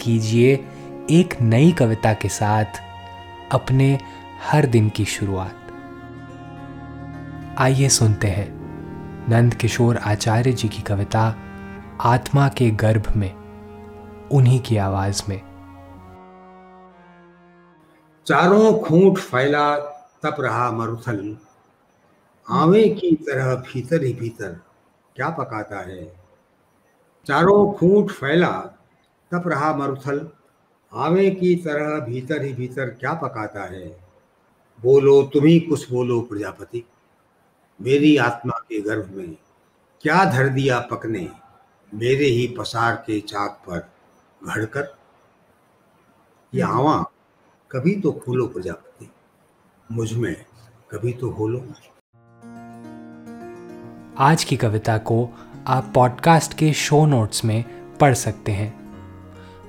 कीजिए एक नई कविता के साथ अपने हर दिन की शुरुआत। आइए सुनते हैं नंद किशोर आचार्य जी की कविता, आत्मा के गर्भ में, उन्हीं की आवाज़ में। चारों खूंट फैला तप रहा मरुथल। आवे की तरह भीतर ही भीतर क्या पकाता है? चारों खूंट फैला तप रहा मरुथल आवे की तरह भीतर ही भीतर क्या पकाता है? बोलो तुम ही कुछ बोलो प्रजापति। मेरी आत्मा के गर्भ में क्या धर दिया पकने? मेरे ही पसार के चाक पर घड़कर। ये आवा कभी तो खोलो प्रजापति। मुझमें कभी तो खोलो आज की कविता को आप पॉडकास्ट के शो नोट्स में पढ़ सकते हैं।